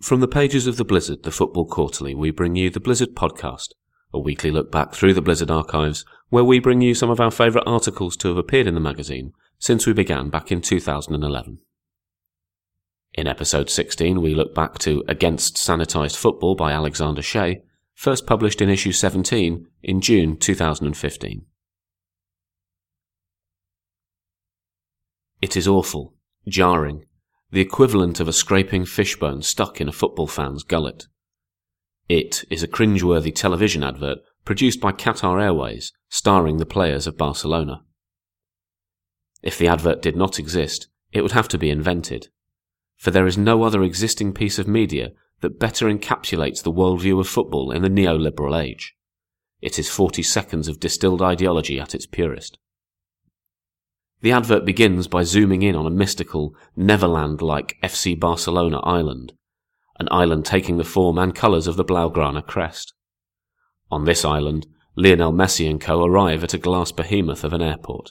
From the pages of The Blizzard, the Football Quarterly, we bring you the Blizzard Podcast, a weekly look back through the Blizzard archives, where we bring you some of our favourite articles to have appeared in the magazine since we began back in 2011. In episode 16, we look back to Against Sanitised Football by Alexander Shea, first published in issue 17 in June 2015. It is awful, jarring, the equivalent of a scraping fishbone stuck in a football fan's gullet. It is a cringeworthy television advert produced by Qatar Airways, starring the players of Barcelona. If the advert did not exist, it would have to be invented, for there is no other existing piece of media that better encapsulates the worldview of football in the neoliberal age. It is 40 seconds of distilled ideology at its purest. The advert begins by zooming in on a mystical, Neverland like FC Barcelona island, an island taking the form and colours of the Blaugrana crest. On this island, Lionel Messi and co arrive at a glass behemoth of an airport.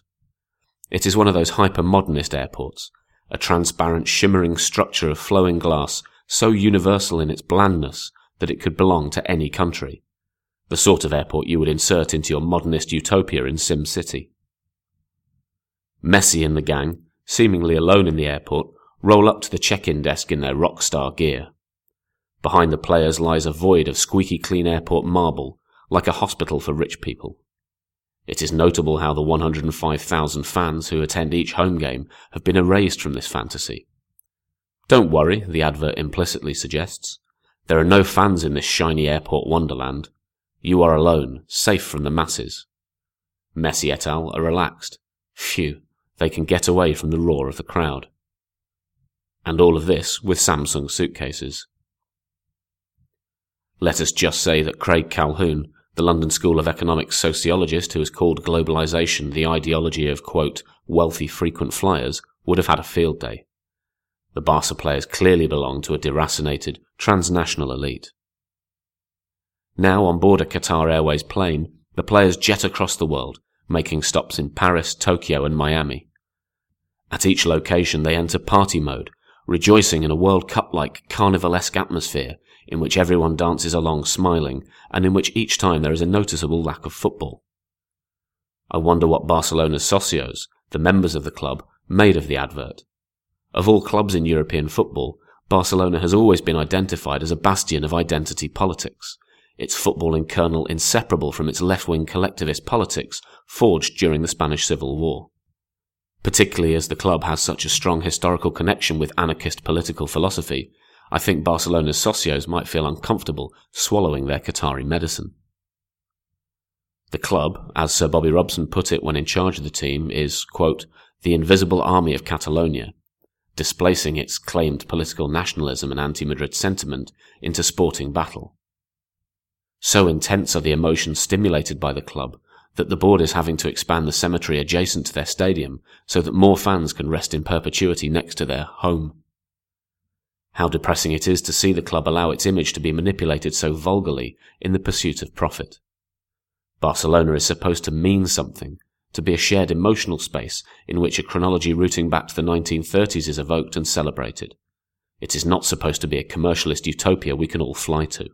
It is one of those hyper-modernist airports, a transparent, shimmering structure of flowing glass so universal in its blandness that it could belong to any country. The sort of airport you would insert into your modernist utopia in Sim City. Messi and the gang, seemingly alone in the airport, roll up to the check-in desk in their rock star gear. Behind the players lies a void of squeaky clean airport marble, like a hospital for rich people. It is notable how the 105,000 fans who attend each home game have been erased from this fantasy. Don't worry, the advert implicitly suggests. There are no fans in this shiny airport wonderland. You are alone, safe from the masses. Messi et al. are relaxed. Phew, they can get away from the roar of the crowd. And all of this with Samsung suitcases. Let us just say that Craig Calhoun, the London School of Economics sociologist who has called globalization the ideology of, quote, wealthy frequent flyers, would have had a field day. The Barca players clearly belong to a deracinated, transnational elite. Now on board a Qatar Airways plane, the players jet across the world, making stops in Paris, Tokyo, and Miami. At each location, they enter party mode, rejoicing in a World Cup like carnivalesque atmosphere in which everyone dances along smiling and in which each time there is a noticeable lack of football. I wonder what Barcelona's socios, the members of the club, made of the advert. Of all clubs in European football, Barcelona has always been identified as a bastion of identity politics, its footballing kernel inseparable from its left-wing collectivist politics forged during the Spanish Civil War. Particularly as the club has such a strong historical connection with anarchist political philosophy, I think Barcelona's socios might feel uncomfortable swallowing their Qatari medicine. The club, as Sir Bobby Robson put it when in charge of the team, is, quote, the invisible army of Catalonia, displacing its claimed political nationalism and anti-Madrid sentiment into sporting battle. So intense are the emotions stimulated by the club that the board is having to expand the cemetery adjacent to their stadium so that more fans can rest in perpetuity next to their home. How depressing it is to see the club allow its image to be manipulated so vulgarly in the pursuit of profit. Barcelona is supposed to mean something, to be a shared emotional space in which a chronology rooting back to the 1930s is evoked and celebrated. It is not supposed to be a commercialist utopia we can all fly to.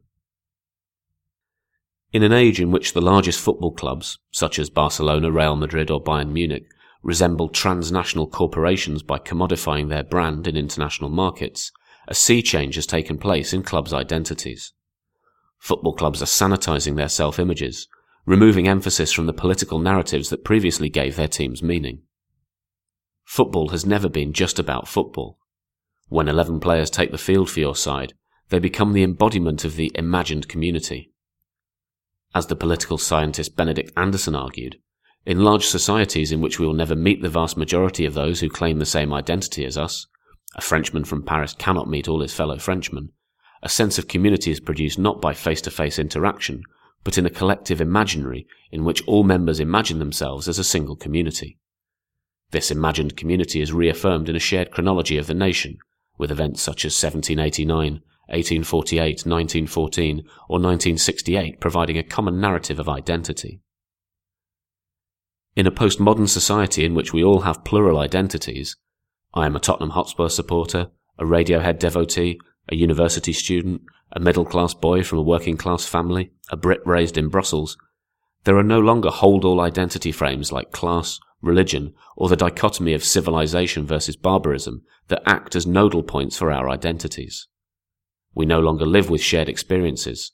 In an age in which the largest football clubs, such as Barcelona, Real Madrid, or Bayern Munich, resemble transnational corporations by commodifying their brand in international markets, a sea change has taken place in clubs' identities. Football clubs are sanitizing their self-images, removing emphasis from the political narratives that previously gave their teams meaning. Football has never been just about football. When 11 players take the field for your side, they become the embodiment of the imagined community. As the political scientist Benedict Anderson argued, in large societies in which we will never meet the vast majority of those who claim the same identity as us, a Frenchman from Paris cannot meet all his fellow Frenchmen, a sense of community is produced not by face-to-face interaction, but in a collective imaginary in which all members imagine themselves as a single community. This imagined community is reaffirmed in a shared chronology of the nation, with events such as 1789, 1848, 1914, or 1968 providing a common narrative of identity. In a postmodern society in which we all have plural identities, I am a Tottenham Hotspur supporter, a Radiohead devotee, a university student, a middle class boy from a working class family, a Brit raised in Brussels, there are no longer hold all identity frames like class, religion, or the dichotomy of civilization versus barbarism that act as nodal points for our identities. We no longer live with shared experiences.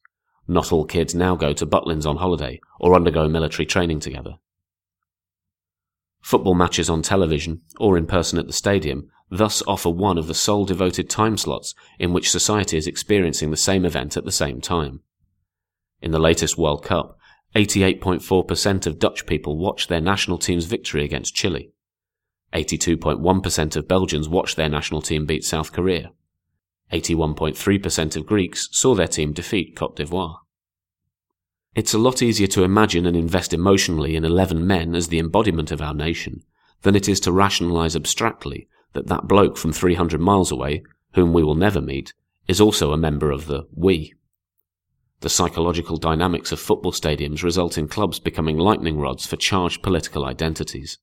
Not all kids now go to Butlins on holiday or undergo military training together. Football matches on television or in person at the stadium thus offer one of the sole devoted time slots in which society is experiencing the same event at the same time. In the latest World Cup, 88.4% of Dutch people watched their national team's victory against Chile. 82.1% of Belgians watched their national team beat South Korea. 81.3% of Greeks saw their team defeat Cote d'Ivoire. It's a lot easier to imagine and invest emotionally in 11 men as the embodiment of our nation than it is to rationalize abstractly that that bloke from 300 miles away, whom we will never meet, is also a member of the we. The psychological dynamics of football stadiums result in clubs becoming lightning rods for charged political identities.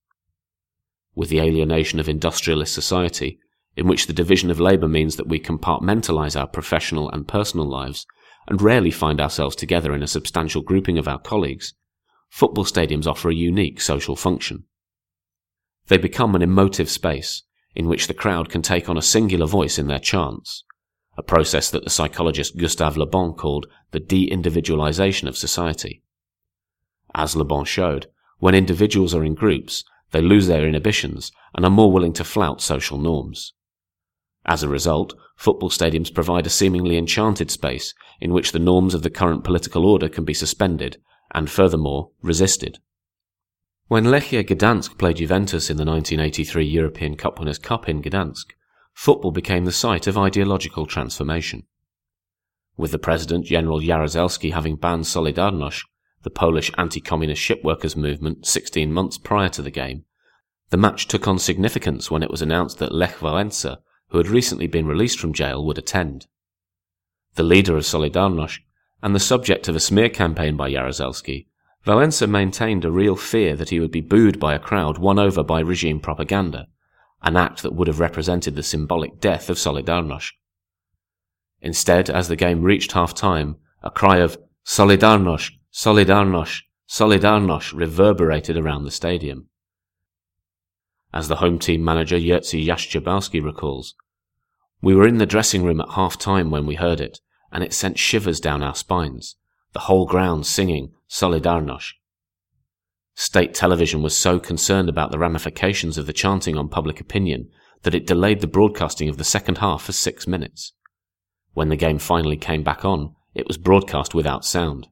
With the alienation of industrialist society, in which the division of labour means that we compartmentalise our professional and personal lives and rarely find ourselves together in a substantial grouping of our colleagues, football stadiums offer a unique social function. They become an emotive space in which the crowd can take on a singular voice in their chants, a process that the psychologist Gustave Le Bon called the de-individualization of society. As Le Bon showed, when individuals are in groups, they lose their inhibitions and are more willing to flout social norms. As a result, football stadiums provide a seemingly enchanted space in which the norms of the current political order can be suspended and, furthermore, resisted. When Lechia Gdansk played Juventus in the 1983 European Cup Winners' Cup in Gdansk, football became the site of ideological transformation. With the President General Jaruzelski having banned Solidarność, the Polish anti-communist shipworkers movement, 16 months prior to the game, the match took on significance when it was announced that Lech Wałęsa, who had recently been released from jail, would attend. The leader of Solidarność and the subject of a smear campaign by Jaruzelski, Wałęsa maintained a real fear that he would be booed by a crowd won over by regime propaganda, an act that would have represented the symbolic death of Solidarność. Instead, as the game reached half-time, a cry of Solidarność, Solidarność, Solidarność reverberated around the stadium. As the home team manager Jerzy Jastrzębowski recalls, we were in the dressing room at half-time when we heard it, and it sent shivers down our spines, the whole ground singing Solidarność. State television was so concerned about the ramifications of the chanting on public opinion that it delayed the broadcasting of the second half for six minutes. When the game finally came back on, it was broadcast without sound.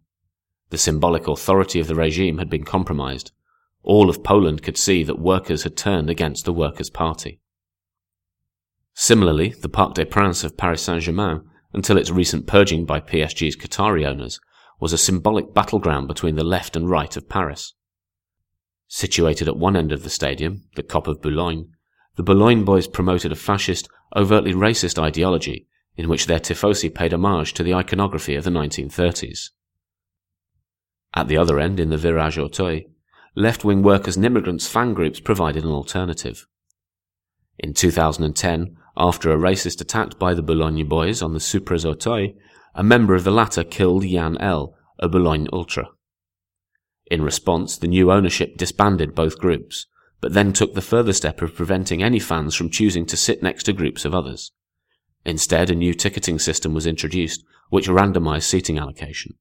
The symbolic authority of the regime had been compromised. All of Poland could see that workers had turned against the Workers' Party. Similarly, the Parc des Princes of Paris Saint-Germain, until its recent purging by PSG's Qatari owners, was a symbolic battleground between the left and right of Paris. Situated at one end of the stadium, the Kop of Boulogne, the Boulogne boys promoted a fascist, overtly racist ideology in which their tifosi paid homage to the iconography of the 1930s. At the other end, in the Virage Auteuil, left-wing workers and immigrants fan groups provided an alternative. In 2010, after a racist attack by the Boulogne boys on the Supras Auteuil, a member of the latter killed Yann L., a Boulogne ultra. In response, the new ownership disbanded both groups, but then took the further step of preventing any fans from choosing to sit next to groups of others. Instead, a new ticketing system was introduced, which randomized seating allocation.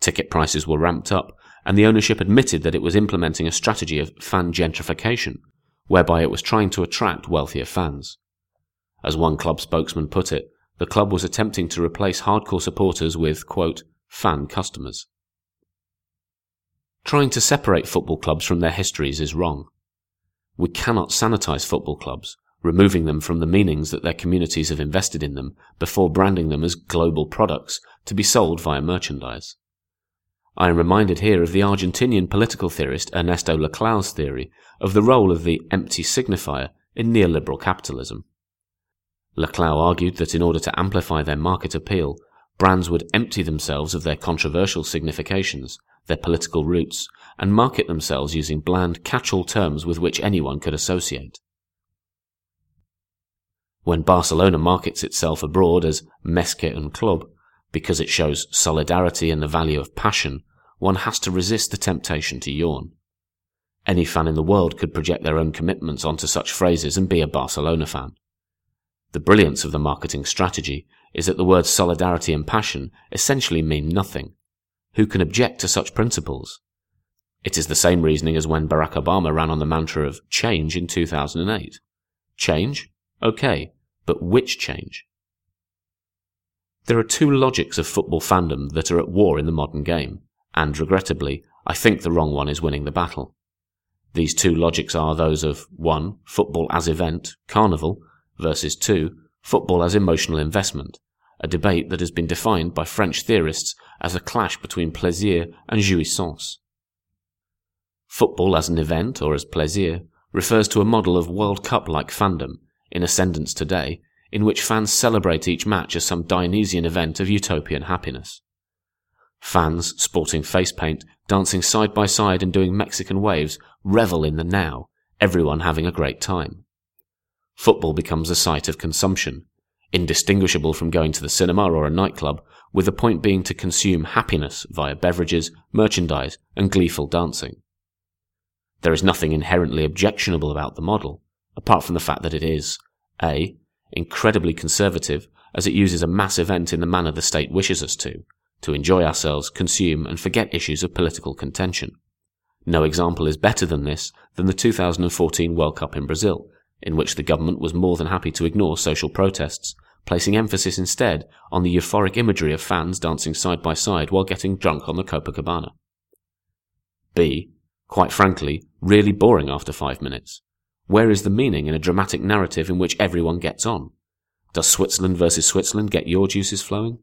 Ticket prices were ramped up, and the ownership admitted that it was implementing a strategy of fan gentrification, whereby it was trying to attract wealthier fans. As one club spokesman put it, the club was attempting to replace hardcore supporters with, quote, fan customers. Trying to separate football clubs from their histories is wrong. We cannot sanitize football clubs, removing them from the meanings that their communities have invested in them before branding them as global products to be sold via merchandise. I am reminded here of the Argentinian political theorist Ernesto Laclau's theory of the role of the empty signifier in neoliberal capitalism. Laclau argued that in order to amplify their market appeal, brands would empty themselves of their controversial significations their political roots, and market themselves using bland catch-all terms with which anyone could associate. When Barcelona markets itself abroad as Més que un Club because it shows solidarity and the value of passion, one has to resist the temptation to yawn. Any fan in the world could project their own commitments onto such phrases and be a Barcelona fan. The brilliance of the marketing strategy is that the words solidarity and passion essentially mean nothing. Who can object to such principles? It is the same reasoning as when Barack Obama ran on the mantra of change in 2008. Change? Okay, but which change? There are two logics of football fandom that are at war in the modern game, and regrettably, I think the wrong one is winning the battle. These two logics are those of 1. Football as event, carnival, versus 2. Football as emotional investment, a debate that has been defined by French theorists as a clash between plaisir and jouissance. Football as an event, or as plaisir, refers to a model of World Cup like fandom, in ascendance today, in which fans celebrate each match as some Dionysian event of utopian happiness. Fans, sporting face paint, dancing side by side and doing Mexican waves, revel in the now, everyone having a great time. Football becomes a site of consumption, indistinguishable from going to the cinema or a nightclub, with the point being to consume happiness via beverages, merchandise, and gleeful dancing. There is nothing inherently objectionable about the model, apart from the fact that it is a. incredibly conservative, as it uses a mass event in the manner the state wishes us to, to enjoy ourselves, consume, and forget issues of political contention. No example is better than this than the 2014 World Cup in Brazil, in which the government was more than happy to ignore social protests, placing emphasis instead on the euphoric imagery of fans dancing side by side while getting drunk on the Copacabana. B quite frankly, really boring after five minutes. Where is the meaning in a dramatic narrative in which everyone gets on? Does Switzerland versus Switzerland get your juices flowing?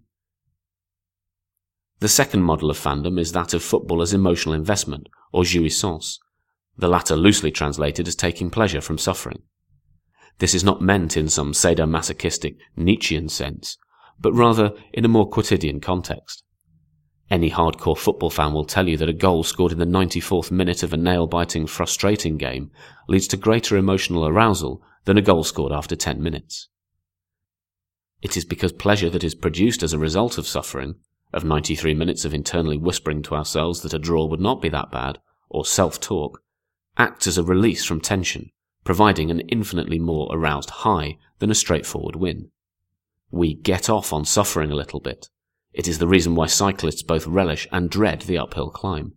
The second model of fandom is that of football as emotional investment, or jouissance, the latter loosely translated as taking pleasure from suffering. This is not meant in some sadomasochistic Nietzschean sense, but rather in a more quotidian context. Any hardcore football fan will tell you that a goal scored in the 94th minute of a nail biting, frustrating game leads to greater emotional arousal than a goal scored after 10 minutes. It is because pleasure that is produced as a result of suffering, of 93 minutes of internally whispering to ourselves that a draw would not be that bad, or self talk, acts as a release from tension, providing an infinitely more aroused high than a straightforward win. We get off on suffering a little bit, it is the reason why cyclists both relish and dread the uphill climb.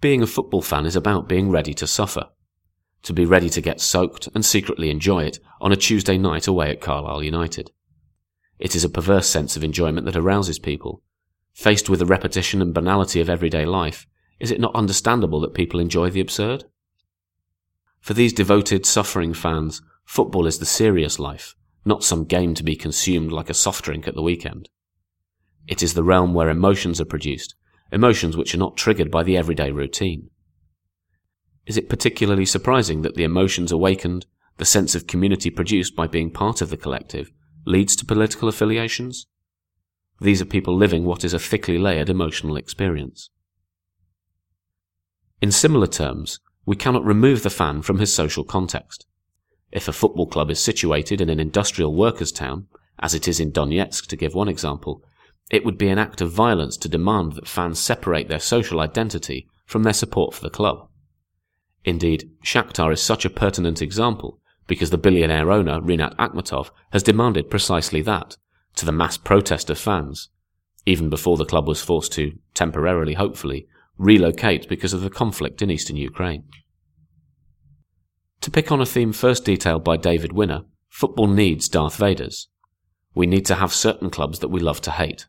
Being a football fan is about being ready to suffer. To be ready to get soaked and secretly enjoy it on a Tuesday night away at Carlisle United. It is a perverse sense of enjoyment that arouses people. Faced with the repetition and banality of everyday life, is it not understandable that people enjoy the absurd? For these devoted, suffering fans, football is the serious life, not some game to be consumed like a soft drink at the weekend. It is the realm where emotions are produced, emotions which are not triggered by the everyday routine. Is it particularly surprising that the emotions awakened, the sense of community produced by being part of the collective, leads to political affiliations? These are people living what is a thickly layered emotional experience. In similar terms, we cannot remove the fan from his social context. If a football club is situated in an industrial workers' town, as it is in Donetsk to give one example, it would be an act of violence to demand that fans separate their social identity from their support for the club. Indeed, Shakhtar is such a pertinent example because the billionaire owner, Rinat Akhmetov, has demanded precisely that, to the mass protest of fans, even before the club was forced to, temporarily hopefully, relocate because of the conflict in eastern Ukraine. To pick on a theme first detailed by David Winner, football needs Darth Vaders. We need to have certain clubs that we love to hate.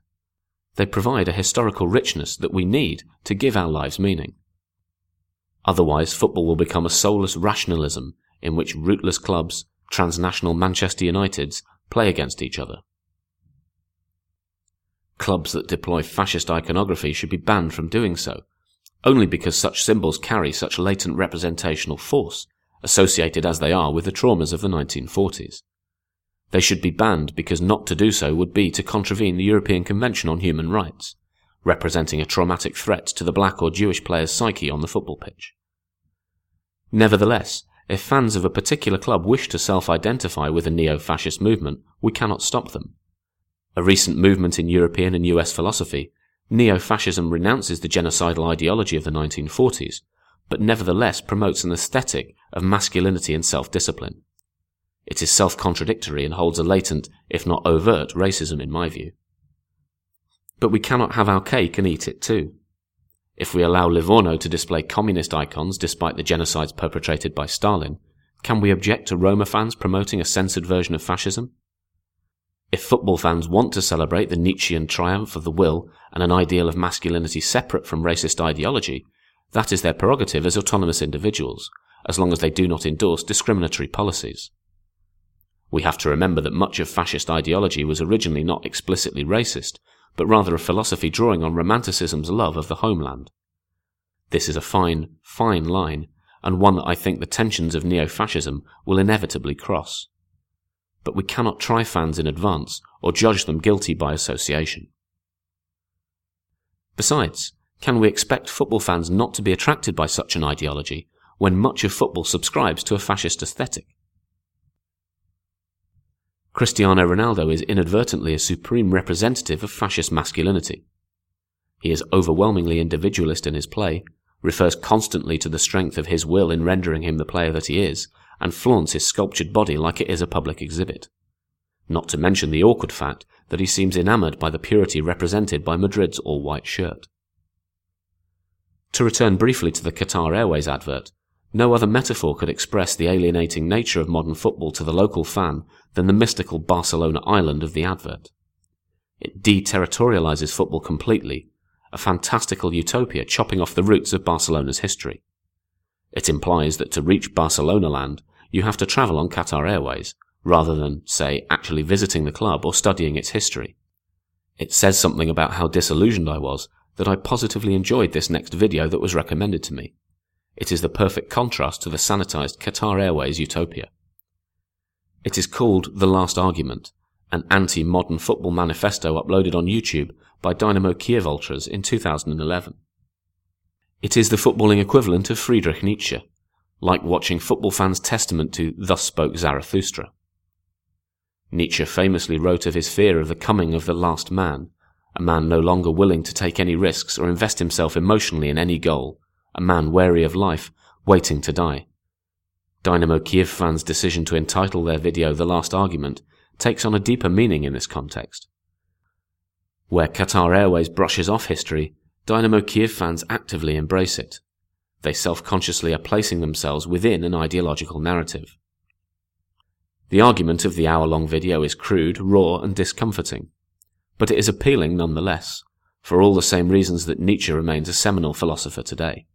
They provide a historical richness that we need to give our lives meaning. Otherwise, football will become a soulless rationalism in which rootless clubs, transnational Manchester Uniteds, play against each other. Clubs that deploy fascist iconography should be banned from doing so, only because such symbols carry such latent representational force associated as they are with the traumas of the 1940s. They should be banned because not to do so would be to contravene the European Convention on Human Rights, representing a traumatic threat to the black or Jewish player's psyche on the football pitch. Nevertheless, if fans of a particular club wish to self-identify with a neo-fascist movement, we cannot stop them. A recent movement in European and US philosophy, neo-fascism renounces the genocidal ideology of the 1940s, but nevertheless promotes an aesthetic of masculinity and self-discipline. It is self-contradictory and holds a latent, if not overt, racism in my view. But we cannot have our cake and eat it too. If we allow Livorno to display communist icons despite the genocides perpetrated by Stalin, can we object to Roma fans promoting a censored version of fascism? If football fans want to celebrate the Nietzschean triumph of the will and an ideal of masculinity separate from racist ideology, that is their prerogative as autonomous individuals, as long as they do not endorse discriminatory policies. We have to remember that much of fascist ideology was originally not explicitly racist, but rather a philosophy drawing on Romanticism's love of the homeland. This is a fine, fine line, and one that I think the tensions of neo-fascism will inevitably cross. But we cannot try fans in advance or judge them guilty by association. Besides, can we expect football fans not to be attracted by such an ideology when much of football subscribes to a fascist aesthetic? Cristiano Ronaldo is inadvertently a supreme representative of fascist masculinity. He is overwhelmingly individualist in his play, refers constantly to the strength of his will in rendering him the player that he is, and flaunts his sculptured body like it is a public exhibit. Not to mention the awkward fact that he seems enamored by the purity represented by Madrid's all-white shirt. To return briefly to the Qatar Airways advert, no other metaphor could express the alienating nature of modern football to the local fan than the mystical Barcelona island of the advert. It deterritorializes football completely, a fantastical utopia chopping off the roots of Barcelona's history. It implies that to reach Barcelona land, you have to travel on Qatar Airways, rather than, say, actually visiting the club or studying its history. It says something about how disillusioned I was that I positively enjoyed this next video that was recommended to me. It is the perfect contrast to the sanitized Qatar Airways utopia. It is called The Last Argument, an anti-modern football manifesto uploaded on YouTube by Dynamo Kiev Ultras in 2011. It is the footballing equivalent of Friedrich Nietzsche, like watching football fans' testament to Thus Spoke Zarathustra. Nietzsche famously wrote of his fear of the coming of the last man, a man no longer willing to take any risks or invest himself emotionally in any goal, a man wary of life, waiting to die. Dynamo Kiev fans' decision to entitle their video The Last Argument takes on a deeper meaning in this context. Where Qatar Airways brushes off history, Dynamo Kiev fans actively embrace it. They self-consciously are placing themselves within an ideological narrative. The argument of the hour-long video is crude, raw, and discomforting. But it is appealing nonetheless, for all the same reasons that Nietzsche remains a seminal philosopher today.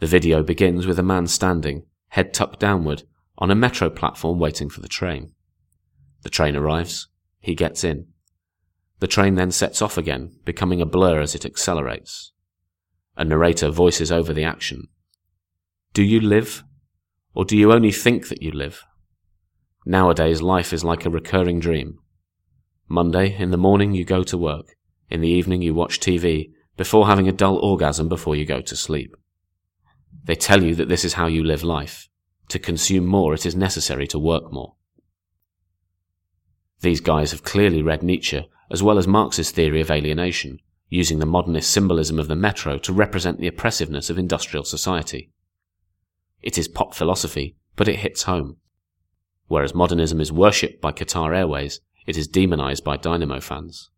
The video begins with a man standing, head tucked downward, on a metro platform waiting for the train. The train arrives. He gets in. The train then sets off again, becoming a blur as it accelerates. A narrator voices over the action. Do you live? Or do you only think that you live? Nowadays, life is like a recurring dream. Monday, in the morning, you go to work. In the evening, you watch TV, before having a dull orgasm before you go to sleep. They tell you that this is how you live life. To consume more, it is necessary to work more. These guys have clearly read Nietzsche, as well as Marx's theory of alienation, using the modernist symbolism of the metro to represent the oppressiveness of industrial society. It is pop philosophy, but it hits home. Whereas modernism is worshipped by Qatar Airways, it is demonized by Dynamo fans.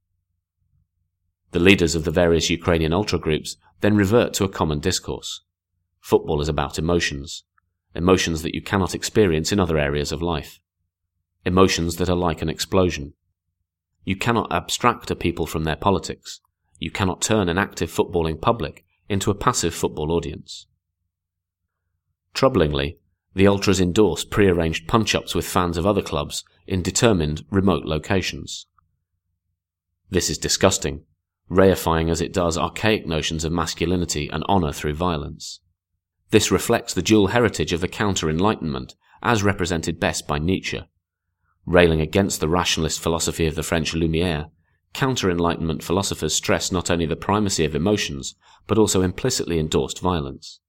The leaders of the various Ukrainian ultra groups then revert to a common discourse. Football is about emotions. Emotions that you cannot experience in other areas of life. Emotions that are like an explosion. You cannot abstract a people from their politics. You cannot turn an active footballing public into a passive football audience. Troublingly, the Ultras endorse pre-arranged punch-ups with fans of other clubs in determined remote locations. This is disgusting, reifying as it does archaic notions of masculinity and honour through violence. This reflects the dual heritage of the counter-enlightenment, as represented best by Nietzsche. Railing against the rationalist philosophy of the French Lumiere, counter-enlightenment philosophers stress not only the primacy of emotions, but also implicitly endorsed violence.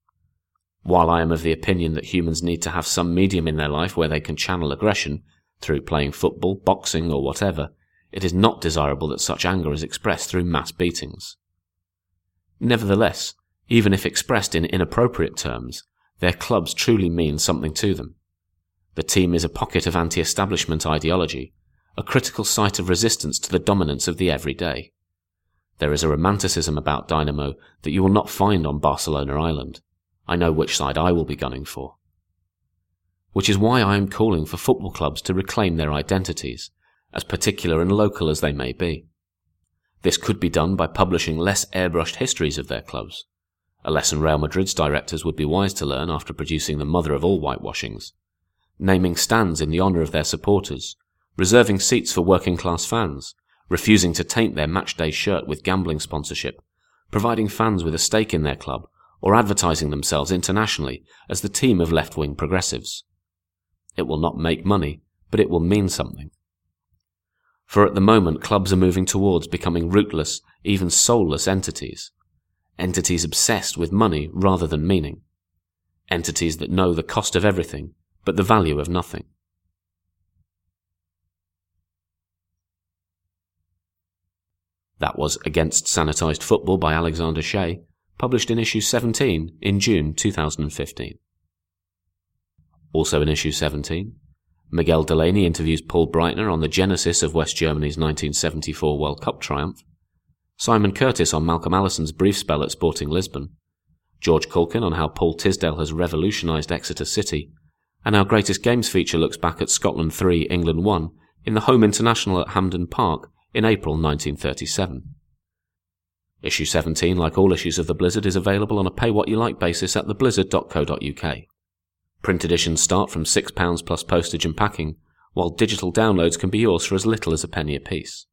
While I am of the opinion that humans need to have some medium in their life where they can channel aggression, through playing football, boxing, or whatever, it is not desirable that such anger is expressed through mass beatings. Nevertheless, even if expressed in inappropriate terms, their clubs truly mean something to them. The team is a pocket of anti establishment ideology, a critical site of resistance to the dominance of the everyday. There is a romanticism about Dynamo that you will not find on Barcelona Island. I know which side I will be gunning for. Which is why I am calling for football clubs to reclaim their identities, as particular and local as they may be. This could be done by publishing less airbrushed histories of their clubs, a lesson Real Madrid's directors would be wise to learn after producing the mother of all whitewashings, naming stands in the honour of their supporters, reserving seats for working class fans, refusing to taint their matchday shirt with gambling sponsorship, providing fans with a stake in their club, or advertising themselves internationally as the team of left wing progressives. It will not make money, but it will mean something. For at the moment, clubs are moving towards becoming rootless, even soulless entities. Entities obsessed with money rather than meaning. Entities that know the cost of everything, but the value of nothing. That was Against Sanitized Football by Alexander Shea, published in issue 17 in June 2015. Also in issue 17, Miguel Delaney interviews Paul Breitner on the genesis of West Germany's 1974 World Cup triumph, Simon Curtis on Malcolm Allison's brief spell at Sporting Lisbon, George Caulkin on how Paul Tisdale has revolutionised Exeter City, and our greatest games feature looks back at Scotland 3, England 1 in the home international at Hampden Park in April 1937. Issue 17, like all issues of The Blizzard, is available on a pay what you like basis at theblizzard.co.uk. Print editions start from £6 plus postage and packing, while digital downloads can be yours for as little as a penny apiece.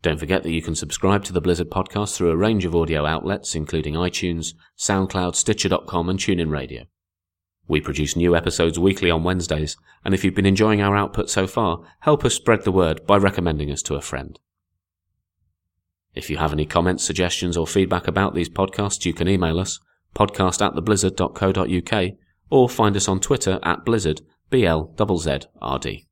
Don't forget that you can subscribe to the Blizzard podcast through a range of audio outlets, including iTunes, SoundCloud, Stitcher.com, and TuneIn Radio. We produce new episodes weekly on Wednesdays, and if you've been enjoying our output so far, help us spread the word by recommending us to a friend. If you have any comments, suggestions, or feedback about these podcasts, you can email us, podcast at theblizzard.co.uk, or find us on Twitter at blizzard, B-L-Z-Z-R-D.